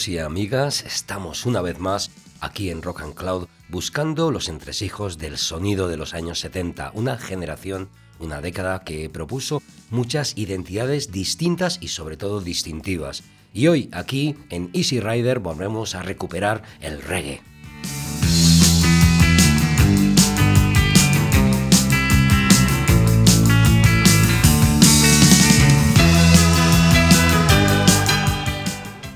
Amigos y amigas, estamos una vez más aquí en Rock and Cloud buscando los entresijos del sonido de los años 70, una generación, una década que propuso muchas identidades distintas y sobre todo distintivas. Y hoy aquí en Easy Rider volvemos a recuperar el reggae.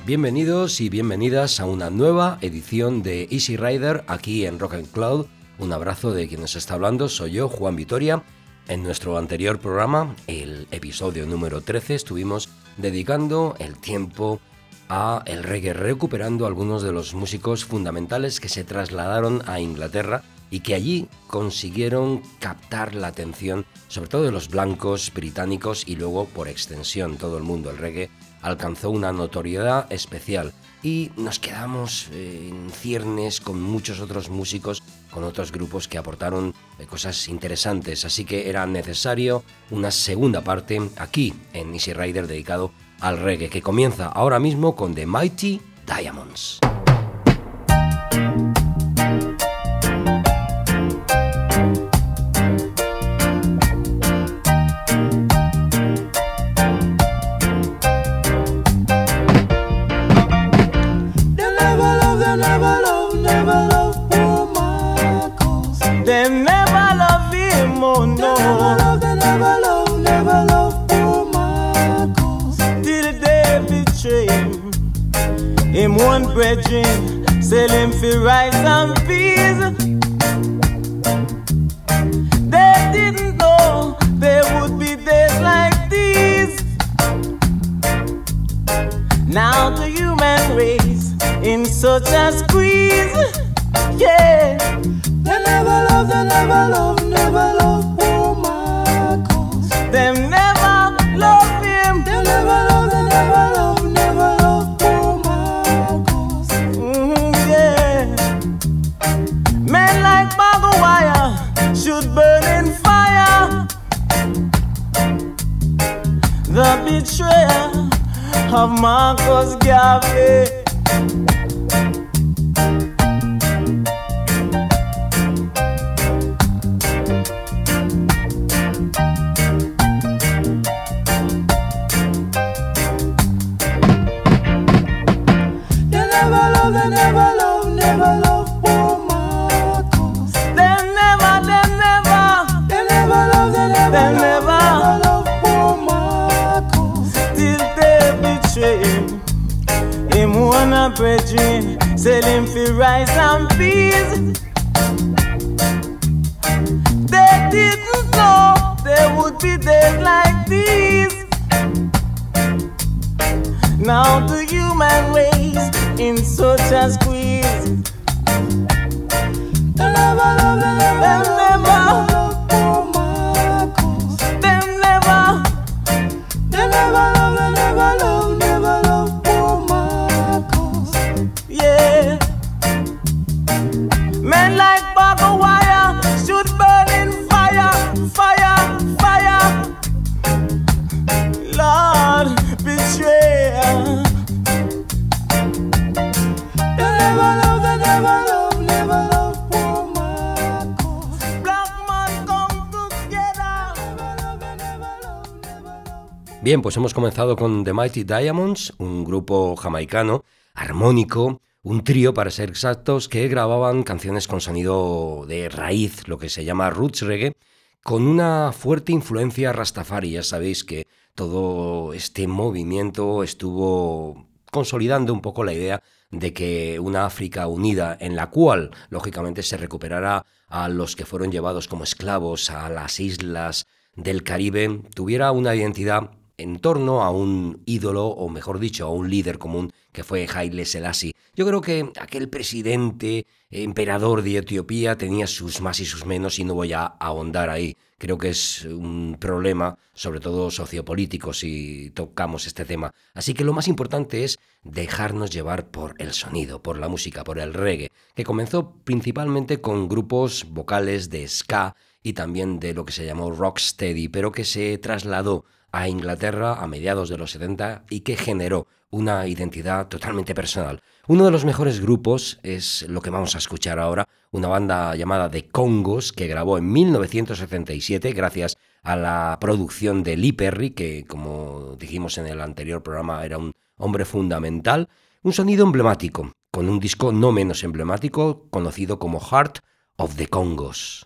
Bienvenidos y bienvenidas a una nueva edición de Easy Rider aquí en Rock and Cloud. Un abrazo de quien nos está hablando, soy yo, Juan Vitoria. En nuestro anterior programa, el episodio número 13, estuvimos dedicando el tiempo a el reggae, recuperando algunos de los músicos fundamentales que se trasladaron a Inglaterra y que allí consiguieron captar la atención sobre todo de los blancos británicos y luego por extensión todo el mundo. El reggae alcanzó una notoriedad especial y nos quedamos eh, en ciernes con muchos otros músicos, con otros grupos que aportaron eh, cosas interesantes, así que era necesario una segunda parte aquí en Easy Rider dedicado al reggae que comienza ahora mismo con The Mighty Diamonds. squeeze. Bien, pues hemos comenzado con The Mighty Diamonds, un grupo jamaicano, armónico, un trío para ser exactos, que grababan canciones con sonido de raíz, lo que se llama roots reggae, con una fuerte influencia rastafari. Ya sabéis que todo este movimiento estuvo consolidando un poco la idea de que una África unida en la cual, lógicamente, se recuperará a los que fueron llevados como esclavos a las islas del Caribe, tuviera una identidad en torno a un ídolo, o mejor dicho, a un líder común que fue Haile Selassie. Yo creo que aquel presidente, emperador de Etiopía, tenía sus más y sus menos y no voy a ahondar ahí. Creo que es un problema, sobre todo sociopolítico, si tocamos este tema. Así que lo más importante es dejarnos llevar por el sonido, por la música, por el reggae, que comenzó principalmente con grupos vocales de ska y también de lo que se llamó rocksteady, pero que se trasladó a Inglaterra a mediados de los 70 y que generó una identidad totalmente personal. Uno de los mejores grupos es lo que vamos a escuchar ahora, una banda llamada The Congos que grabó en 1977 gracias a la producción de Lee Perry, que como dijimos en el anterior programa era un hombre fundamental, un sonido emblemático, con un disco no menos emblemático conocido como Heart of the Congos.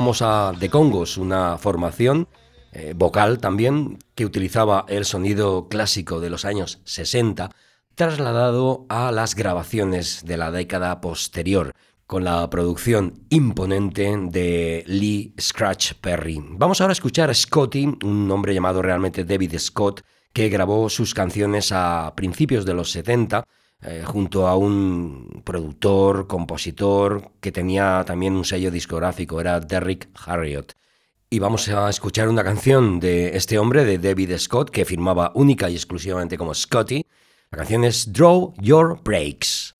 Escuchábamos a The Congos, una formación eh, vocal también que utilizaba el sonido clásico de los años 60 trasladado a las grabaciones de la década posterior con la producción imponente de Lee Scratch Perry. Vamos ahora a escuchar a Scotty, un hombre llamado realmente David Scott, que grabó sus canciones a principios de los 70 eh, junto a un productor, compositor que tenía también un sello discográfico, era Derrick Harriott. Y vamos a escuchar una canción de este hombre, de David Scott, que firmaba única y exclusivamente como Scotty. La canción es Draw Your Breaks.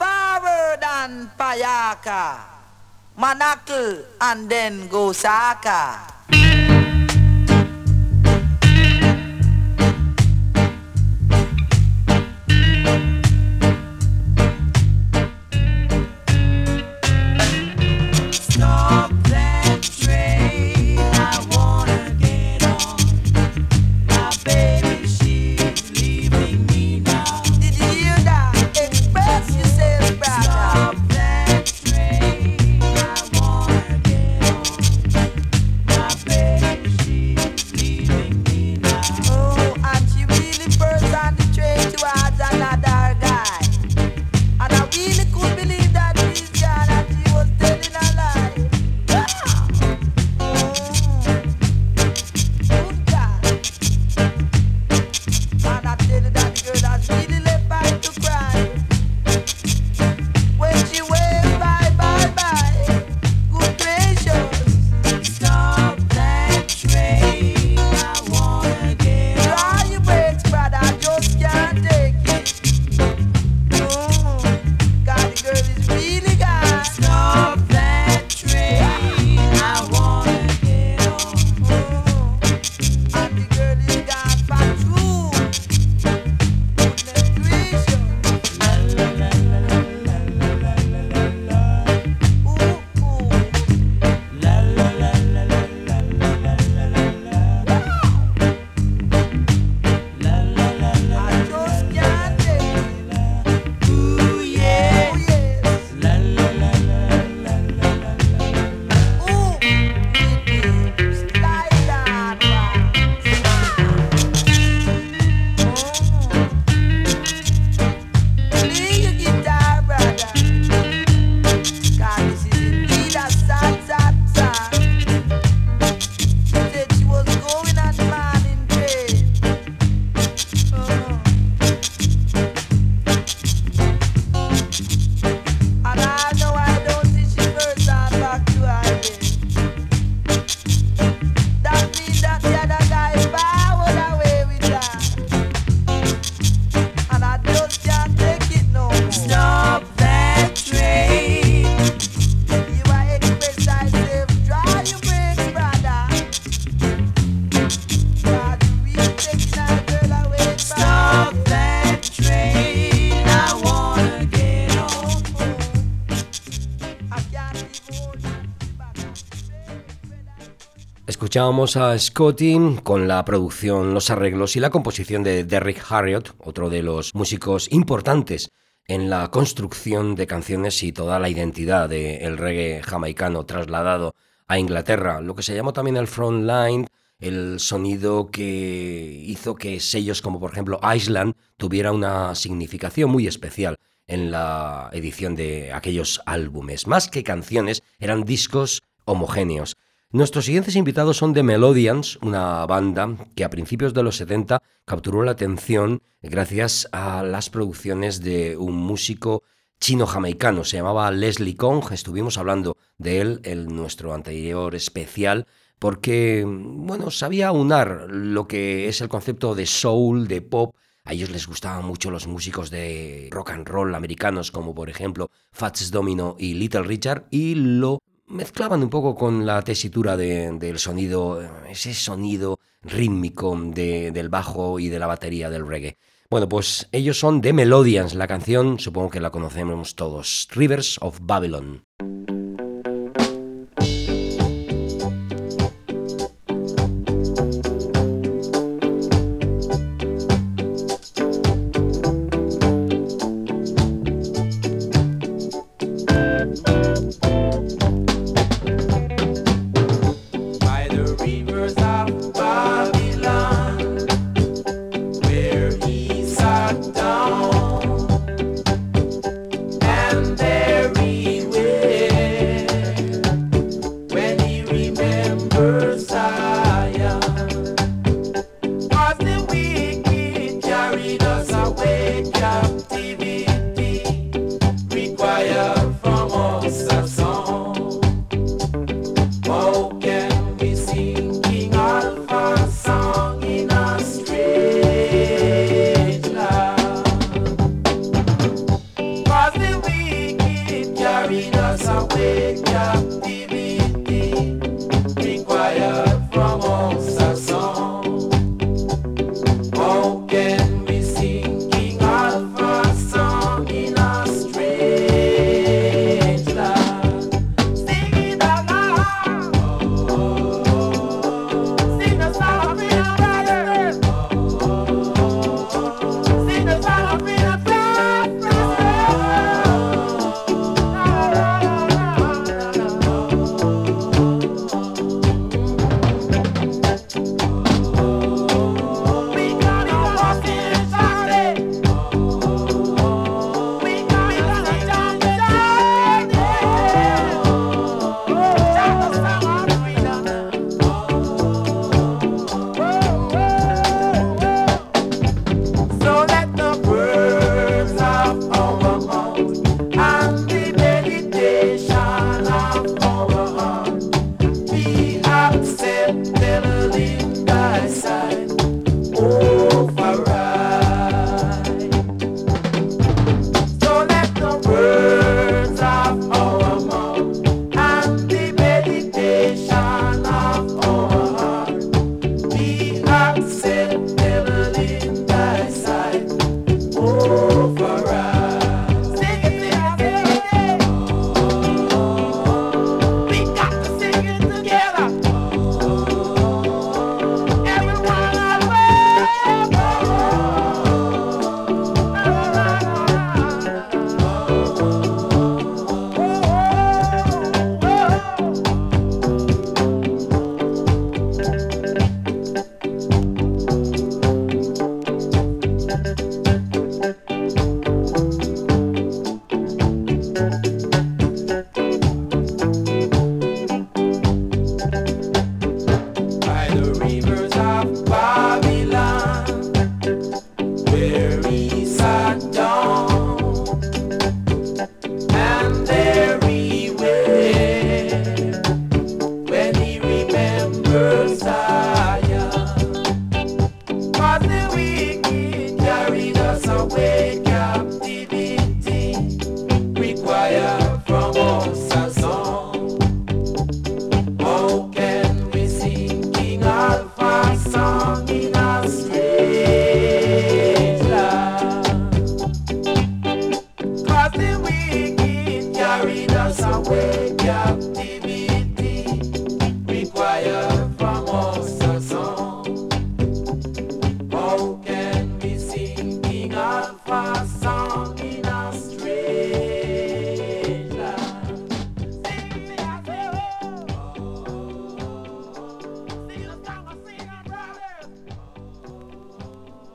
Escuchábamos a Scotty con la producción, los arreglos y la composición de Derrick Harriott, otro de los músicos importantes en la construcción de canciones y toda la identidad del reggae jamaicano trasladado a Inglaterra, lo que se llamó también el front line, el sonido que hizo que sellos como por ejemplo Island tuviera una significación muy especial en la edición de aquellos álbumes. Más que canciones, eran discos homogéneos. Nuestros siguientes invitados son The Melodians, una banda que a principios de los 70 capturó la atención gracias a las producciones de un músico chino-jamaicano, se llamaba Leslie Kong, estuvimos hablando de él en nuestro anterior especial, porque, bueno, sabía unar lo que es el concepto de soul, de pop, a ellos les gustaban mucho los músicos de rock and roll americanos, como por ejemplo Fats Domino y Little Richard, y lo mezclaban un poco con la tesitura del sonido, ese sonido rítmico del bajo y de la batería del reggae. Bueno, pues ellos son The Melodians, la canción supongo que la conocemos todos, Rivers of Babylon.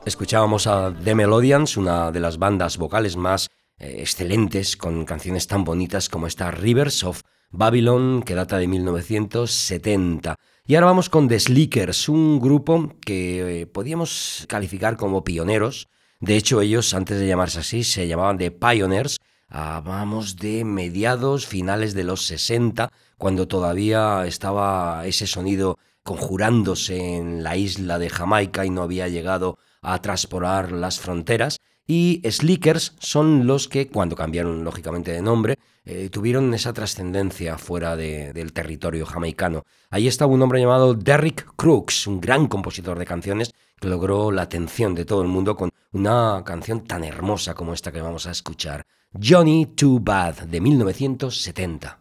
Escuchábamos a The Melodians, una de las bandas vocales más excelentes, con canciones tan bonitas como esta Rivers of Babylon, que data de 1970. Y ahora vamos con The Slickers, un grupo que eh, podíamos calificar como pioneros. De hecho, ellos, antes de llamarse así, se llamaban The Pioneers. Hablamos de mediados, finales de los 60, cuando todavía estaba ese sonido conjurándose en la isla de Jamaica y no había llegado a transporar las fronteras. Y Slickers son los que, cuando cambiaron lógicamente de nombre, eh, tuvieron esa trascendencia fuera del territorio jamaicano. Ahí estaba un hombre llamado Derrick Crooks, un gran compositor de canciones que logró la atención de todo el mundo con una canción tan hermosa como esta que vamos a escuchar, Johnny Too Bad, de 1970.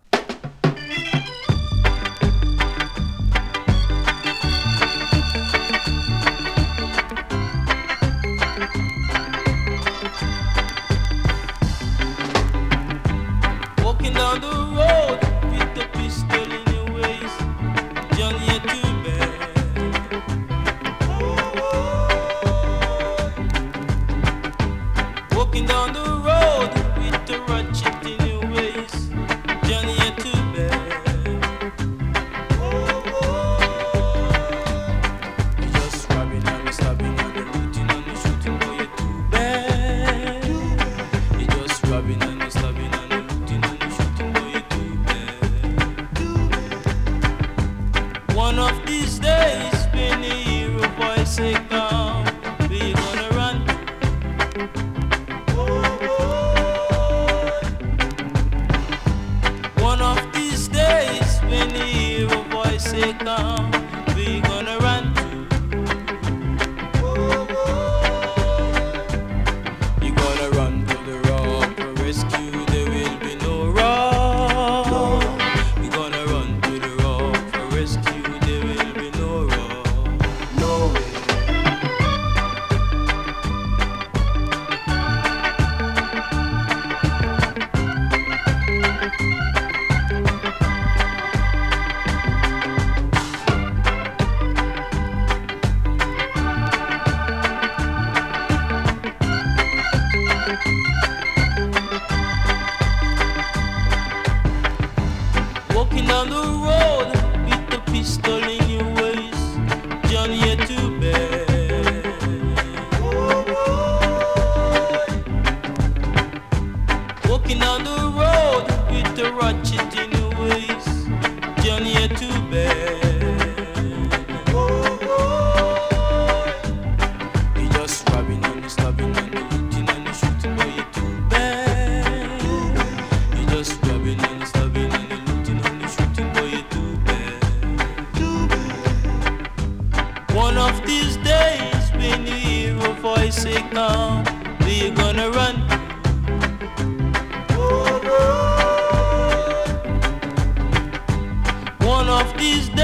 these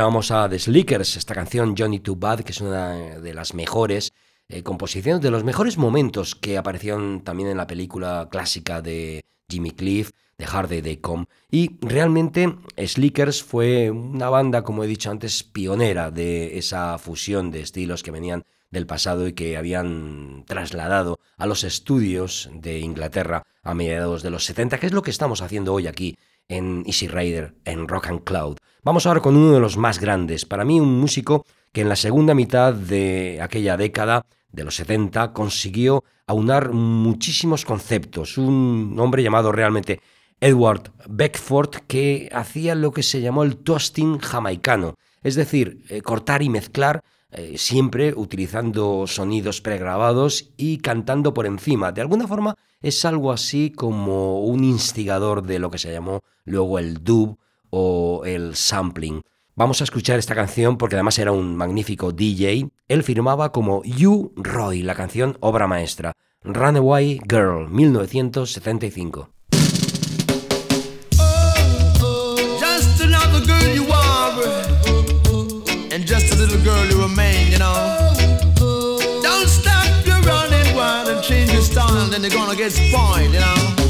Escuchábamos a The Slickers, esta canción Johnny Too Bad, que es una de las mejores eh, composiciones, de los mejores momentos que aparecieron también en la película clásica de Jimmy Cliff, de Hard Day Come. Y realmente Slickers fue una banda, como he dicho antes, pionera de esa fusión de estilos que venían del pasado y que habían trasladado a los estudios de Inglaterra a mediados de los 70, que es lo que estamos haciendo hoy aquí en Easy Rider, en Rock and Cloud. Vamos ahora con uno de los más grandes, para mí un músico que en la segunda mitad de aquella década, de los 70, consiguió aunar muchísimos conceptos. Un hombre llamado realmente Edward Beckford que hacía lo que se llamó el toasting jamaicano, es decir, eh, cortar y mezclar eh, siempre utilizando sonidos pregrabados y cantando por encima. De alguna forma es algo así como un instigador de lo que se llamó luego el dub o el sampling. Vamos a escuchar esta canción porque además era un magnífico DJ. Él firmaba como You Roy, la canción obra maestra. Runaway Girl, 1975. Just another girl you are, just a little girl mind, they're gonna get spoiled, you know.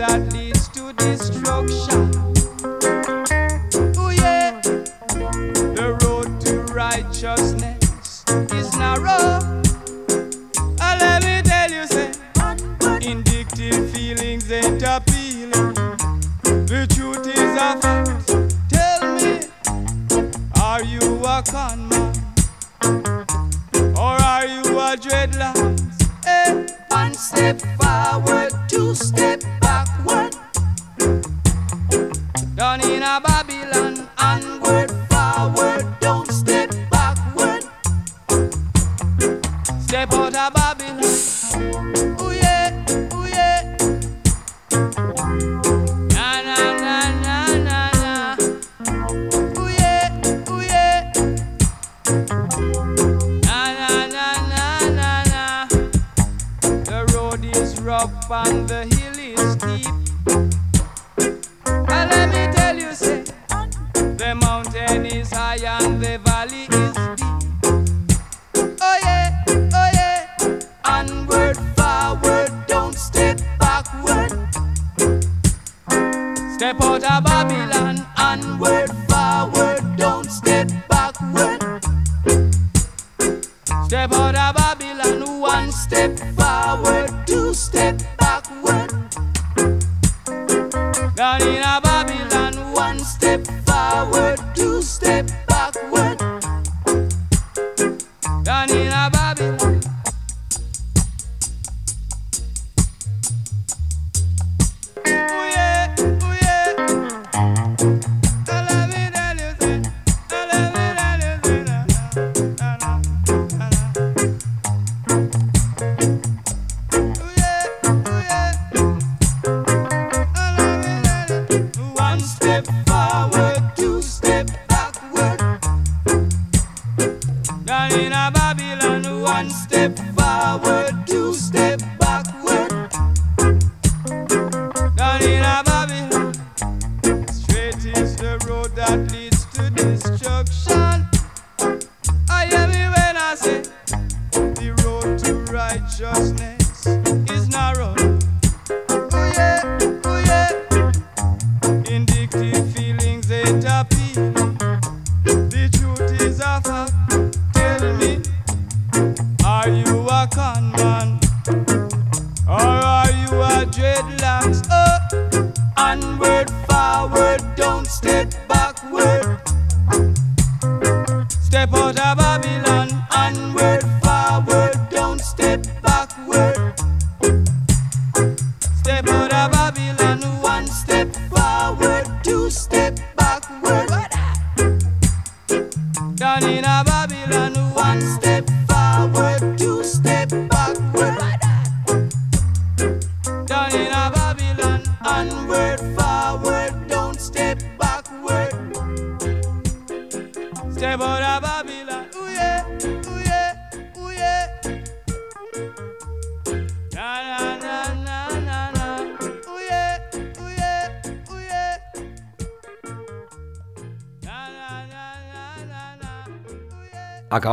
that leads to destruction.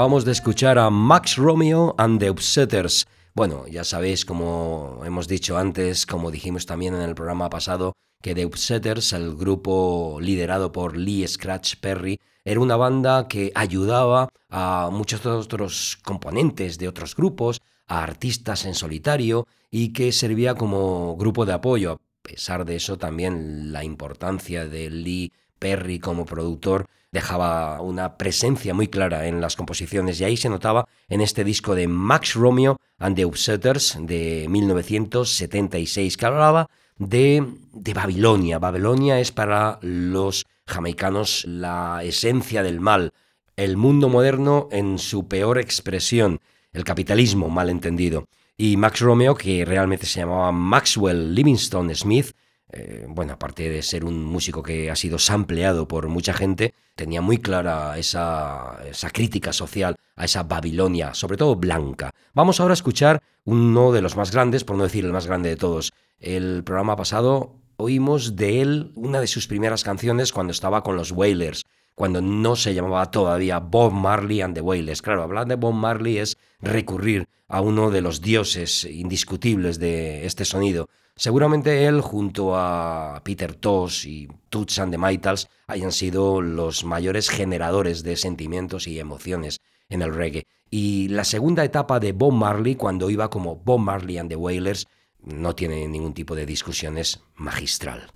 acabamos de escuchar a Max Romeo and the Upsetters. Bueno, ya sabéis, como hemos dicho antes, como dijimos también en el programa pasado, que The Upsetters, el grupo liderado por Lee Scratch Perry, era una banda que ayudaba a muchos otros componentes de otros grupos, a artistas en solitario y que servía como grupo de apoyo. A pesar de eso, también la importancia de Lee Perry como productor dejaba una presencia muy clara en las composiciones y ahí se notaba en este disco de Max Romeo and the Upsetters de 1976 que hablaba de, de Babilonia. Babilonia es para los jamaicanos la esencia del mal, el mundo moderno en su peor expresión, el capitalismo malentendido. Y Max Romeo, que realmente se llamaba Maxwell Livingston Smith, eh, bueno, aparte de ser un músico que ha sido sampleado por mucha gente, tenía muy clara esa, esa, crítica social a esa Babilonia, sobre todo blanca. Vamos ahora a escuchar uno de los más grandes, por no decir el más grande de todos. El programa pasado oímos de él una de sus primeras canciones cuando estaba con los Wailers, cuando no se llamaba todavía Bob Marley and the Wailers. Claro, hablar de Bob Marley es recurrir a uno de los dioses indiscutibles de este sonido. Seguramente él, junto a Peter Tosh y Toots and the Maytals, hayan sido los mayores generadores de sentimientos y emociones en el reggae. Y la segunda etapa de Bob Marley, cuando iba como Bob Marley and the Wailers, no tiene ningún tipo de discusiones magistral.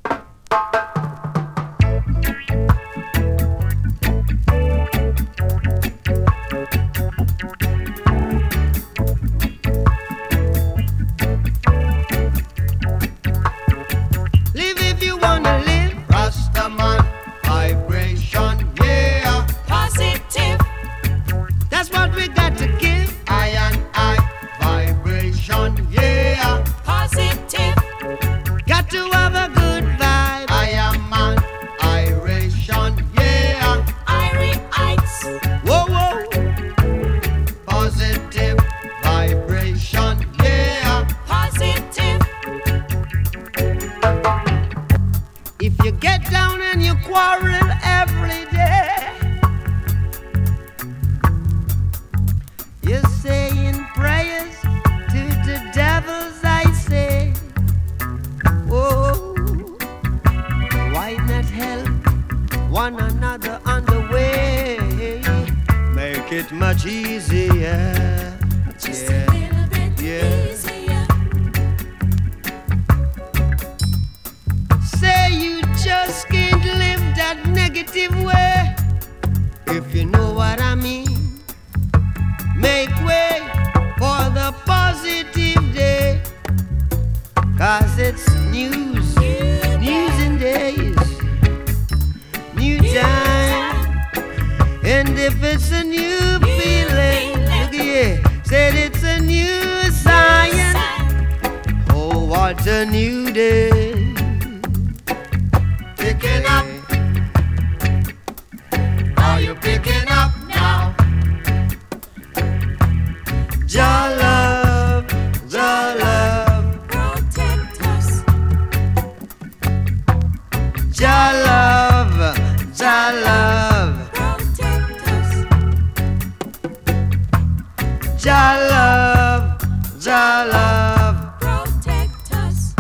love. Protect us.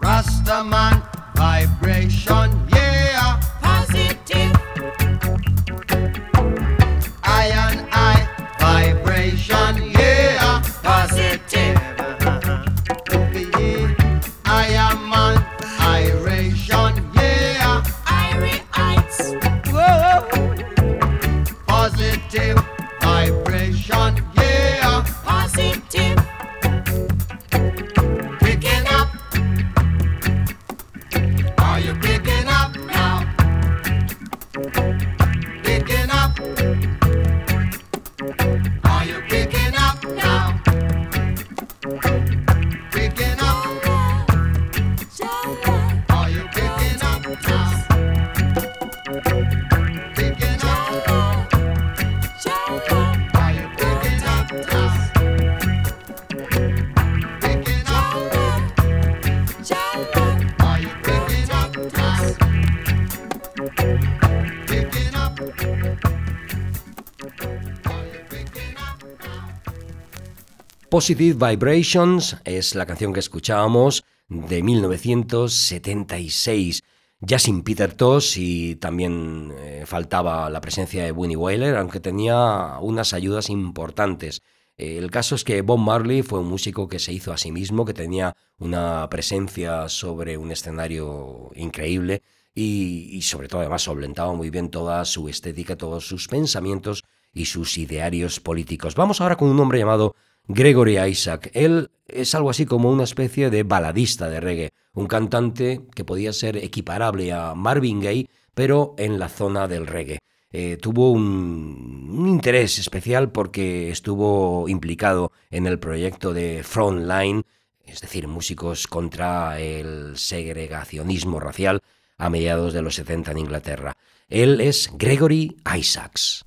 Rastaman Positive Vibrations es la canción que escuchábamos de 1976, ya sin Peter Tosh y también eh, faltaba la presencia de Winnie Wailer, aunque tenía unas ayudas importantes. Eh, el caso es que Bob Marley fue un músico que se hizo a sí mismo, que tenía una presencia sobre un escenario increíble y, y sobre todo además solventaba muy bien toda su estética, todos sus pensamientos y sus idearios políticos. Vamos ahora con un hombre llamado Gregory Isaac. Él es algo así como una especie de baladista de reggae, un cantante que podía ser equiparable a Marvin Gaye, pero en la zona del reggae. Eh, tuvo un, interés especial porque estuvo implicado en el proyecto de Frontline, es decir, músicos contra el segregacionismo racial a mediados de los 70 en Inglaterra. Él es Gregory Isaacs.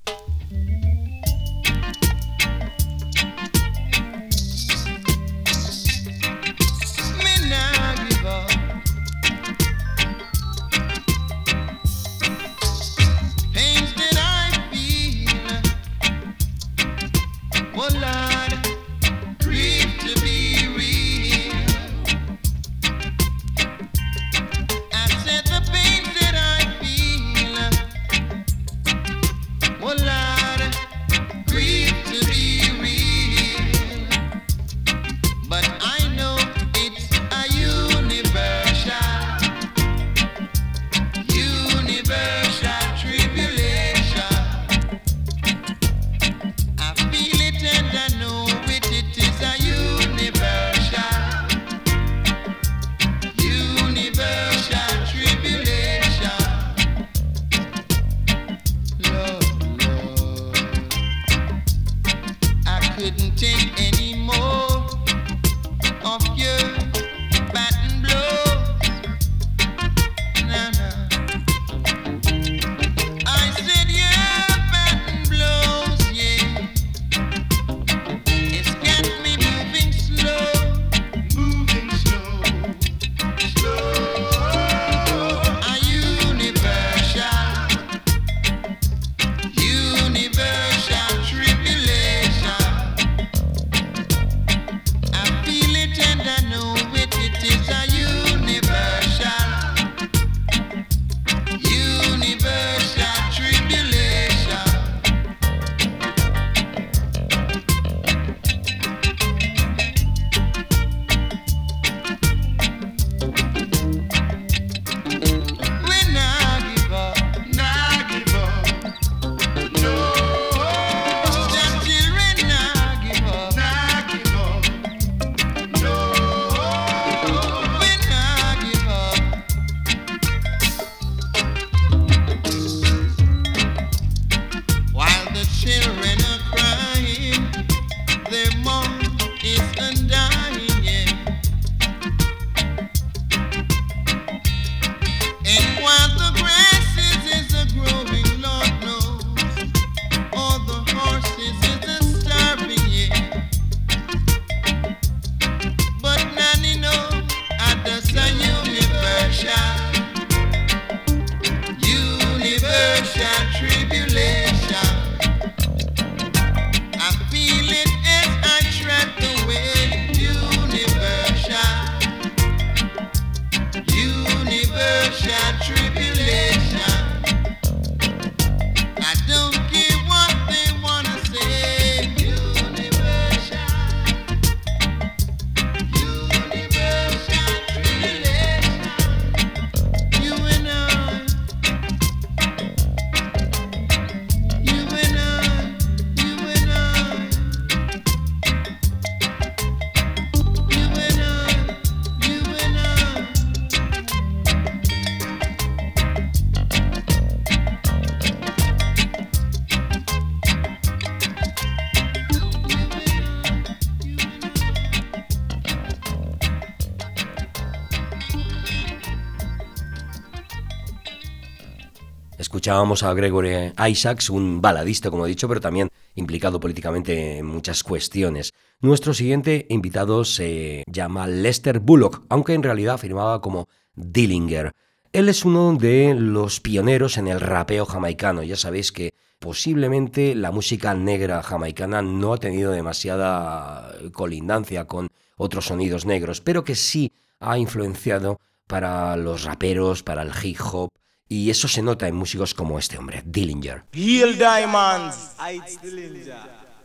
Escuchábamos a Gregory Isaacs, un baladista, como he dicho, pero también implicado políticamente en muchas cuestiones. Nuestro siguiente invitado se llama Lester Bullock, aunque en realidad firmaba como Dillinger. Él es uno de los pioneros en el rapeo jamaicano. Ya sabéis que posiblemente la música negra jamaicana no ha tenido demasiada colindancia con otros sonidos negros, pero que sí ha influenciado para los raperos, para el hip hop, y eso se nota en músicos como este hombre, Dillinger. Heal Diamonds.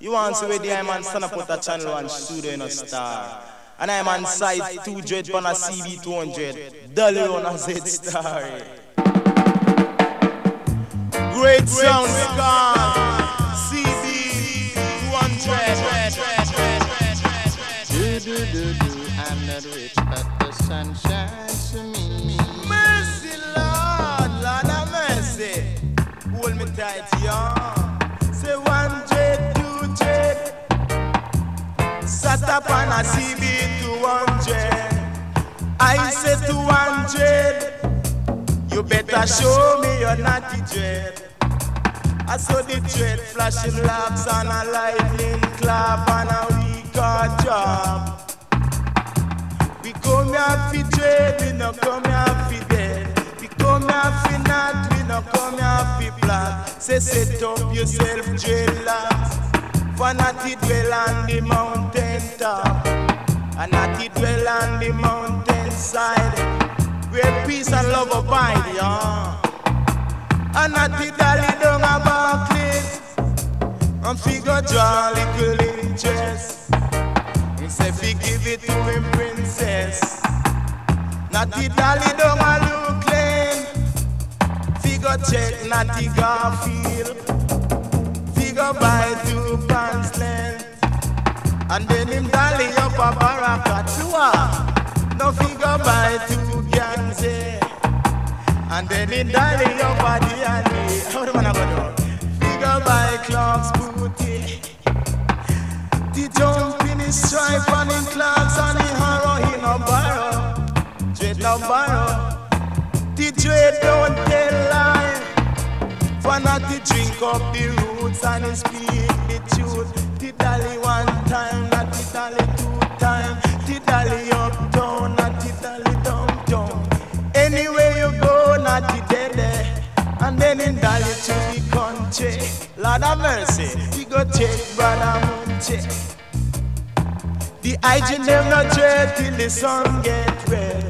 You want to be Diamonds, son up with a channel and shoot in a star. And I'm on size 200 on a CB 200. Dolly on a Z star. Great sound, gone. CB 200. Do, do, do, do. I'm not rich, but the sunshine. tight, yeah. Say one jet, two jet. Sat up on a CB to one jet. I say to one jet. You better show me your naughty jet. I saw the dread flashing locks on a lightning clap on a weak job. We come here for dread. we no come here for dead. Come fi not, we no come fi black. Say set up yourself dreadlocks. For not it dwell on the mountain top. And not it dwell on the mountain side. Where peace and love abide, yeah. And not it dally down a Barclays. And figure draw little interest. He say fi give it to him princess. Not it dally down a. Figure check not the Garfield. Figure buy two pants length. And then him dally up a Barakatua. No figure buy two Ganze. And then him dally up a Diani. How the man a go do? Figure buy Clark's booty. The jump in his stripe and in Clark's and the harrow he no borrow. Dread no borrow. The dread don't tell lie. For not to drink up the roots and he speak the truth. The dolly one time, not the dolly two time. The dolly uptown, not the dolly downtown. Anywhere you go, not the dead. And then in dolly to the country. Lord of mercy, we go take brother Munche. The hygiene them no dread till the sun get red.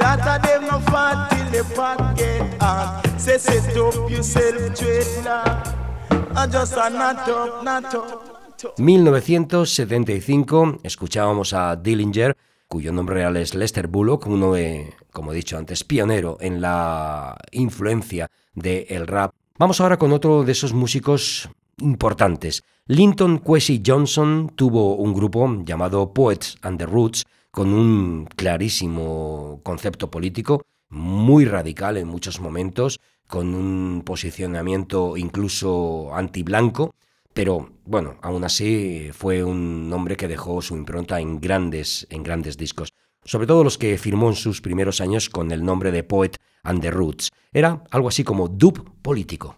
The data them no fat till the pot get hot. Say set up yourself dreadlock. And just a not up, not up. 1975 escuchábamos a Dillinger, cuyo nombre real es Lester Bullock, uno de, como he dicho antes, pionero en la influencia del rap. Vamos ahora con otro de esos músicos importantes. Linton Kwesi Johnson tuvo un grupo llamado Poets and the Roots con un clarísimo concepto político, muy radical en muchos momentos, con un posicionamiento incluso antiblanco, pero bueno, aún así fue un hombre que dejó su impronta en grandes, en grandes discos, sobre todo los que firmó en sus primeros años con el nombre de Poet and the Roots. Era algo así como dub político.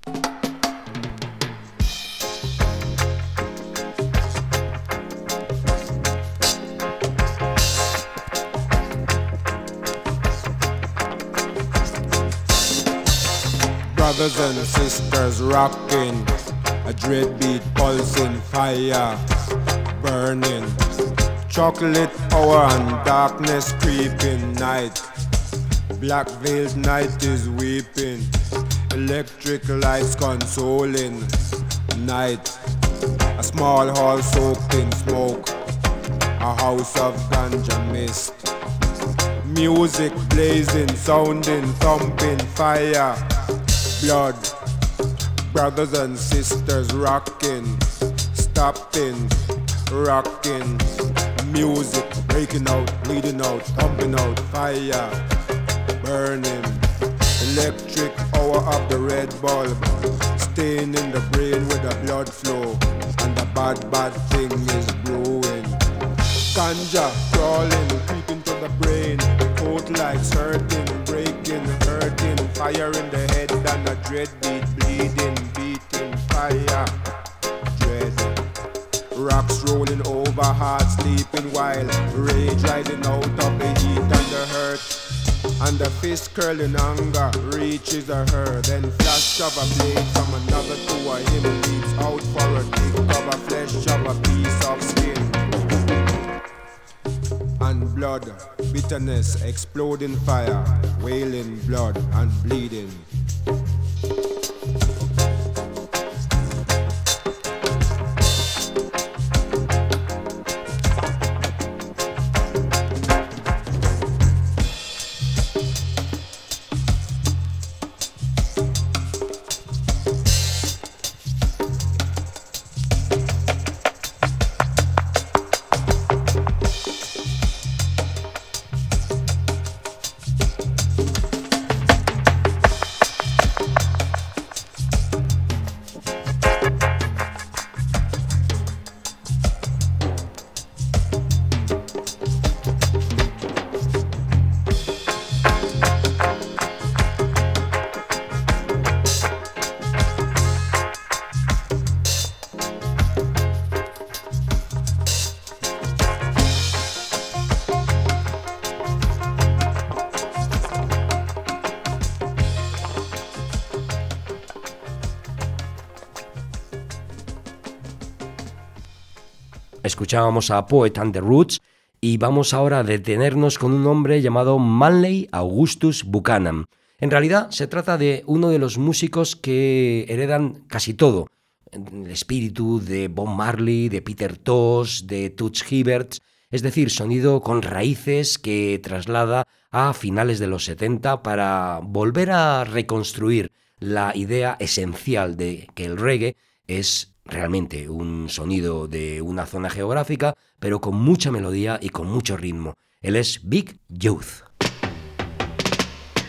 Brothers and sisters rocking, a dread beat pulsing, fire burning, chocolate power and darkness creeping, night, black veiled night is weeping, electric lights consoling, night, a small hall soaked in smoke, a house of ganja mist. Music blazing, sounding, thumping, fire blood. Brothers and sisters rocking, stopping, rocking. Music breaking out, bleeding out, thumping out, fire burning. Electric power of the red bulb, staying in the brain with the blood flow, and the bad, bad thing is brewing. Ganja crawling, creeping to the brain, coat lights hurting, breaking, hurting, fire in the head and a dread beat, bleeding, beating, fire, dread. Rocks rolling over, heart sleeping while rage riding out of the heat and the hurt. And the fist curling anger reaches a her. Then flash of a blade from another to a him leaps out for a dig of a flesh blood, bitterness, exploding fire, wailing blood and bleeding. Escuchábamos a Poet and the Roots y vamos ahora a detenernos con un hombre llamado Manley Augustus Buchanan. En realidad se trata de uno de los músicos que heredan casi todo. El espíritu de Bob Marley, de Peter Tosh, de Toots Hibbert, es decir, sonido con raíces que traslada a finales de los 70 para volver a reconstruir la idea esencial de que el reggae es realmente un sonido de una zona geográfica, pero con mucha melodía y con mucho ritmo. Él es Big Youth.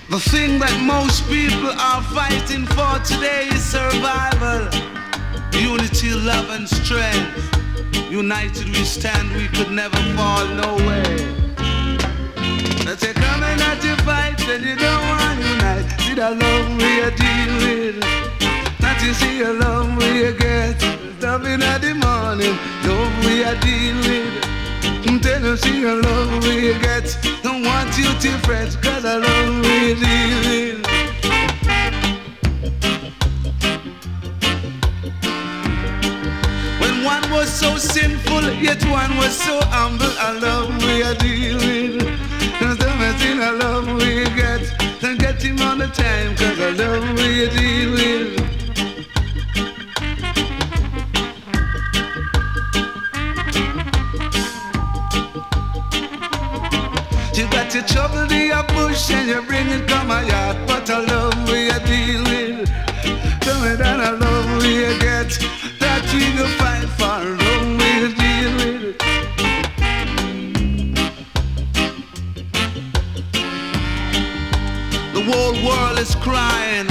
The thing that most people are fighting for today is survival, unity, love, and strength. United we stand, we could never fall nowhere. Let's say coming at your fight, and you don't want to unite. See the love we deal with. Not you see a love we get. Stopping at the morning, love we are deal with. See a love we get. Don't want you to fret, cause I love we deal with. When one was so sinful, yet one was so humble. I love we are deal with. Cause everything I love we get. Don't get him on the time, cause I love we deal with. Got trouble in your bush and you bring it to my yard, but I love we are deal with. Tell me that I love we get, that we go fight for, love we deal with. The whole world is crying.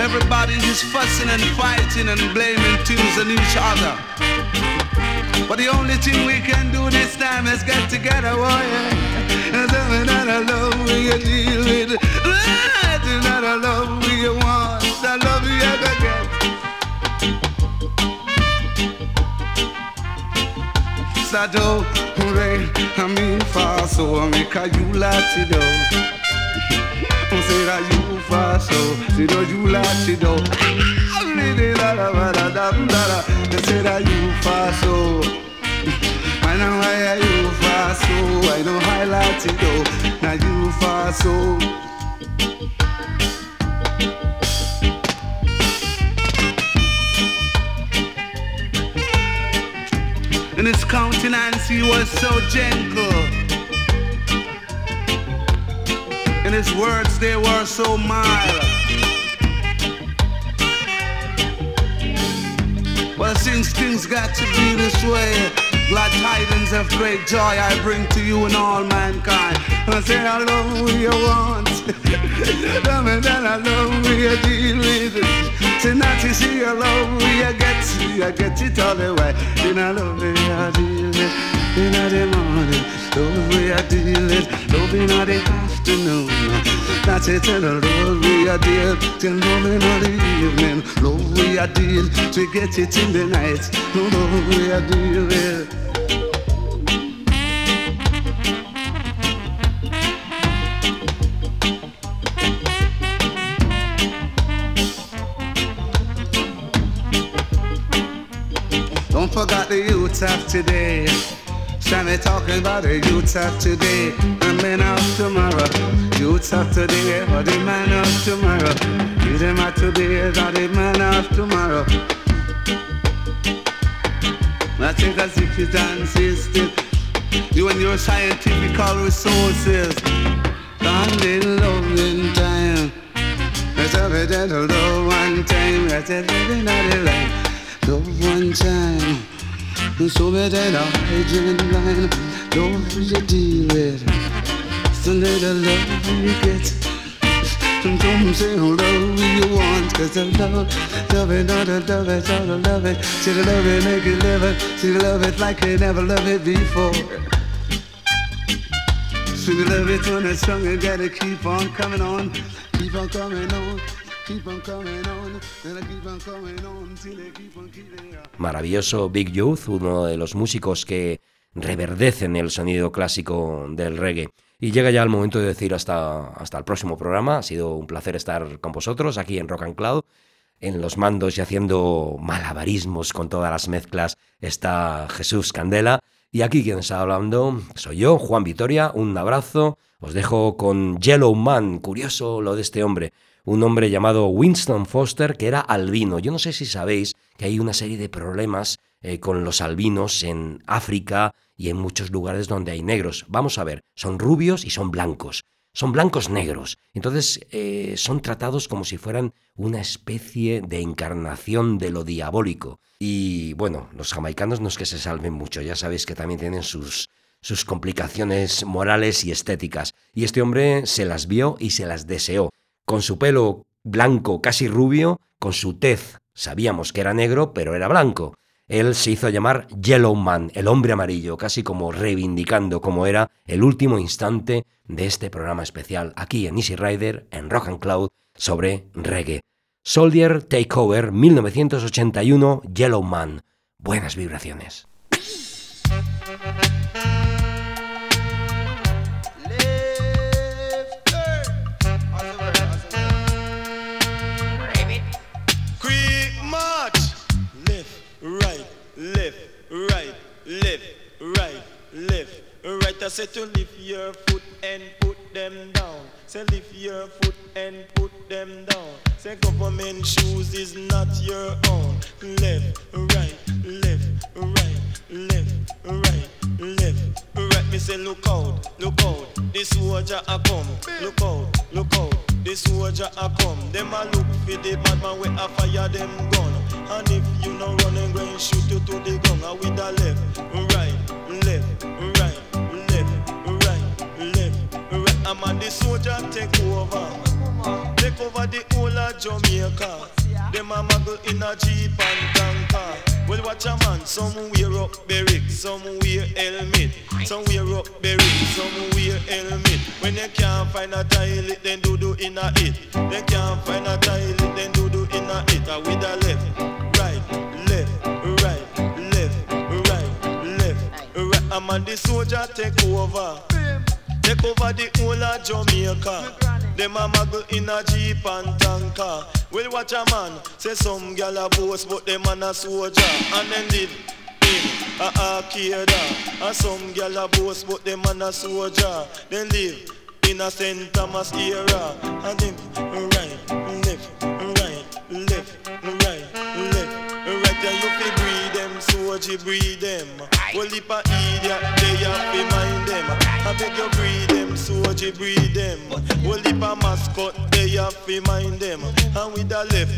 Everybody is fussing and fighting and blaming things on each other. But the only thing we can do this time is get together, oh yeah. And something that I love, we deal with. it. I love, we want. I love you, I get. Sado, hooray, I mean, far so I make a you latido. Say that you far so, say that you that know I know I like to go. Now you fast so. In his countenance he was so gentle. In his words they were so mild. Well, since things got to be this way, glad tidings of great joy I bring to you and all mankind. I say I love you want. Tell me that I love you deal with. Say not to see your love you get. See, I get it all the way. Then I love you deal with. In the morning, love what you deal with. Love in the afternoon. That's it, and the love we are deal. Till morning or the evening. Love we are deal. To get it in the night. No we are deal with. Don't forget the youth of today. There talking about the youth of today, the men of tomorrow. Youth of today are the man of tomorrow. You them of today are the man of tomorrow. I think as if you insisted, you and your scientific resources, stand in love in time. Let's have it low one time. Let's have it at a. Love one time. So bad that I hydrant line. Don't you deal with. So little love you get. Don't come say love you want. Cause I love, love it, not to love it, all to love it. See the love it, make it live it. See the love it like you never loved it before. See the love it when it's strong, you gotta keep on coming on. Keep on coming on. Maravilloso Big Youth, uno de los músicos que reverdecen el sonido clásico del reggae. Y llega ya el momento de decir hasta, hasta el próximo programa. Ha sido un placer estar con vosotros aquí en Rock and Cloud. en los mandos y haciendo malabarismos con todas las mezclas está Jesús Candela. Y aquí quien está hablando soy yo, Juan Vitoria. Un abrazo. Os dejo con Yellow Man. Curioso lo de este hombre. Un hombre llamado Winston Foster que era albino. Yo no sé si sabéis que hay una serie de problemas eh, con los albinos en África y en muchos lugares donde hay negros. Vamos a ver, son rubios y son blancos son blancos negros. Entonces eh, son tratados como si fueran una especie de encarnación de lo diabólico. Y bueno, los jamaicanos no es que se salven mucho, ya sabéis que también tienen sus, sus complicaciones morales y estéticas. Y este hombre se las vio y se las deseó. Con su pelo blanco, casi rubio, con su tez, sabíamos que era negro, pero era blanco. Él se hizo llamar Yellow Man, el hombre amarillo, casi como reivindicando como era el último instante de este programa especial aquí en Easy Rider, en Rock and Cloud, sobre reggae. Soldier Takeover 1981, Yellow Man. Buenas vibraciones. Said to lift your foot and put them down. Say lift your foot and put them down. Say government shoes is not your own. Left, right, left, right, left, right, left, right. Me say look out, look out. This soldier a come. Look out, look out. This soldier a come. Them a look for the bad man we a fire them watch a man say some gal a boast, but them man a soldier and then live in a arcade. And some gal a boast, but them man a soldier. Then live in a St. Thomas era. And them right, left, right, left, right, left. Right there you fi breed them, soldier breed them. Well, if a idiot, they have to mind them. I beg you breed them, soldier breed them. Well, if a mascot, they have to mind them. And with the left,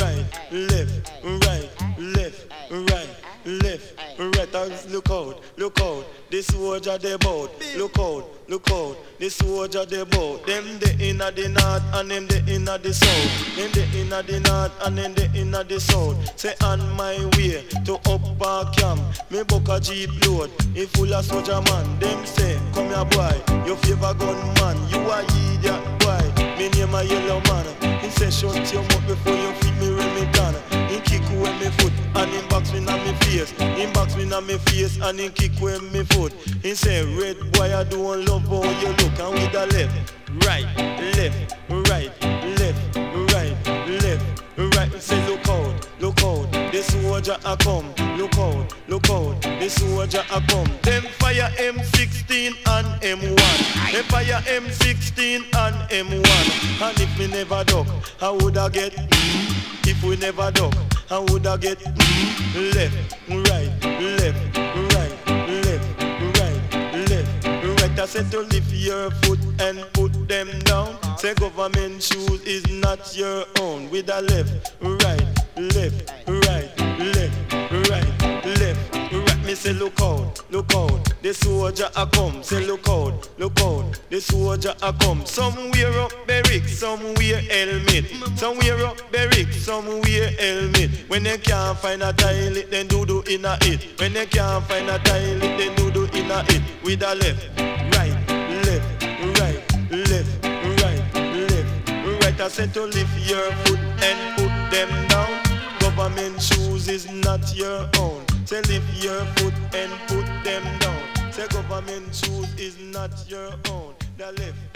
right, left, right, left, right, left, right. Look out, look out. This soldier they bout. Look out, look out. This soldier they bout. Them the inna the north and them the inna the south. Them the inna the north and them the inna the south. Say on my way to upper camp. Me book a jeep load. It full of soldier man. Them say, come here boy. You favor gun man. You a idiot boy. Me name a yellow man. He say shut your mouth before you feed me Remington. He kick away me foot and he box me in me face. He box me in me face and he kick away me foot. He say red boy I don't love how you look and with the left, right, left, right, left, right, left, right. Say look out, look out. The soldier a come. Look out, look out. The soldier a come. Them fire M16 and M1. Them fire M16 and M1. And if me never duck, I woulda get. Mm, we never duck, I woulda get mm, left, right, left, right, left, right, left, right. I said to lift your foot and put them down. Say government shoes is not your own. With a left, right, left, right, left. Me say look out, look out. The soldier a come. Say look out, look out. The soldier a come. Somewhere up barrack, somewhere helmet. Somewhere up barrack, somewhere helmet. When they can't find a toilet, then do do in a it. When they can't find a toilet, then do do in a it. With a left, right, left, right, left, right, left, right. I said to lift your foot and put them down. Government shoes is not your own. Say lift your foot and put them down. Say government shoes is not your own. The left.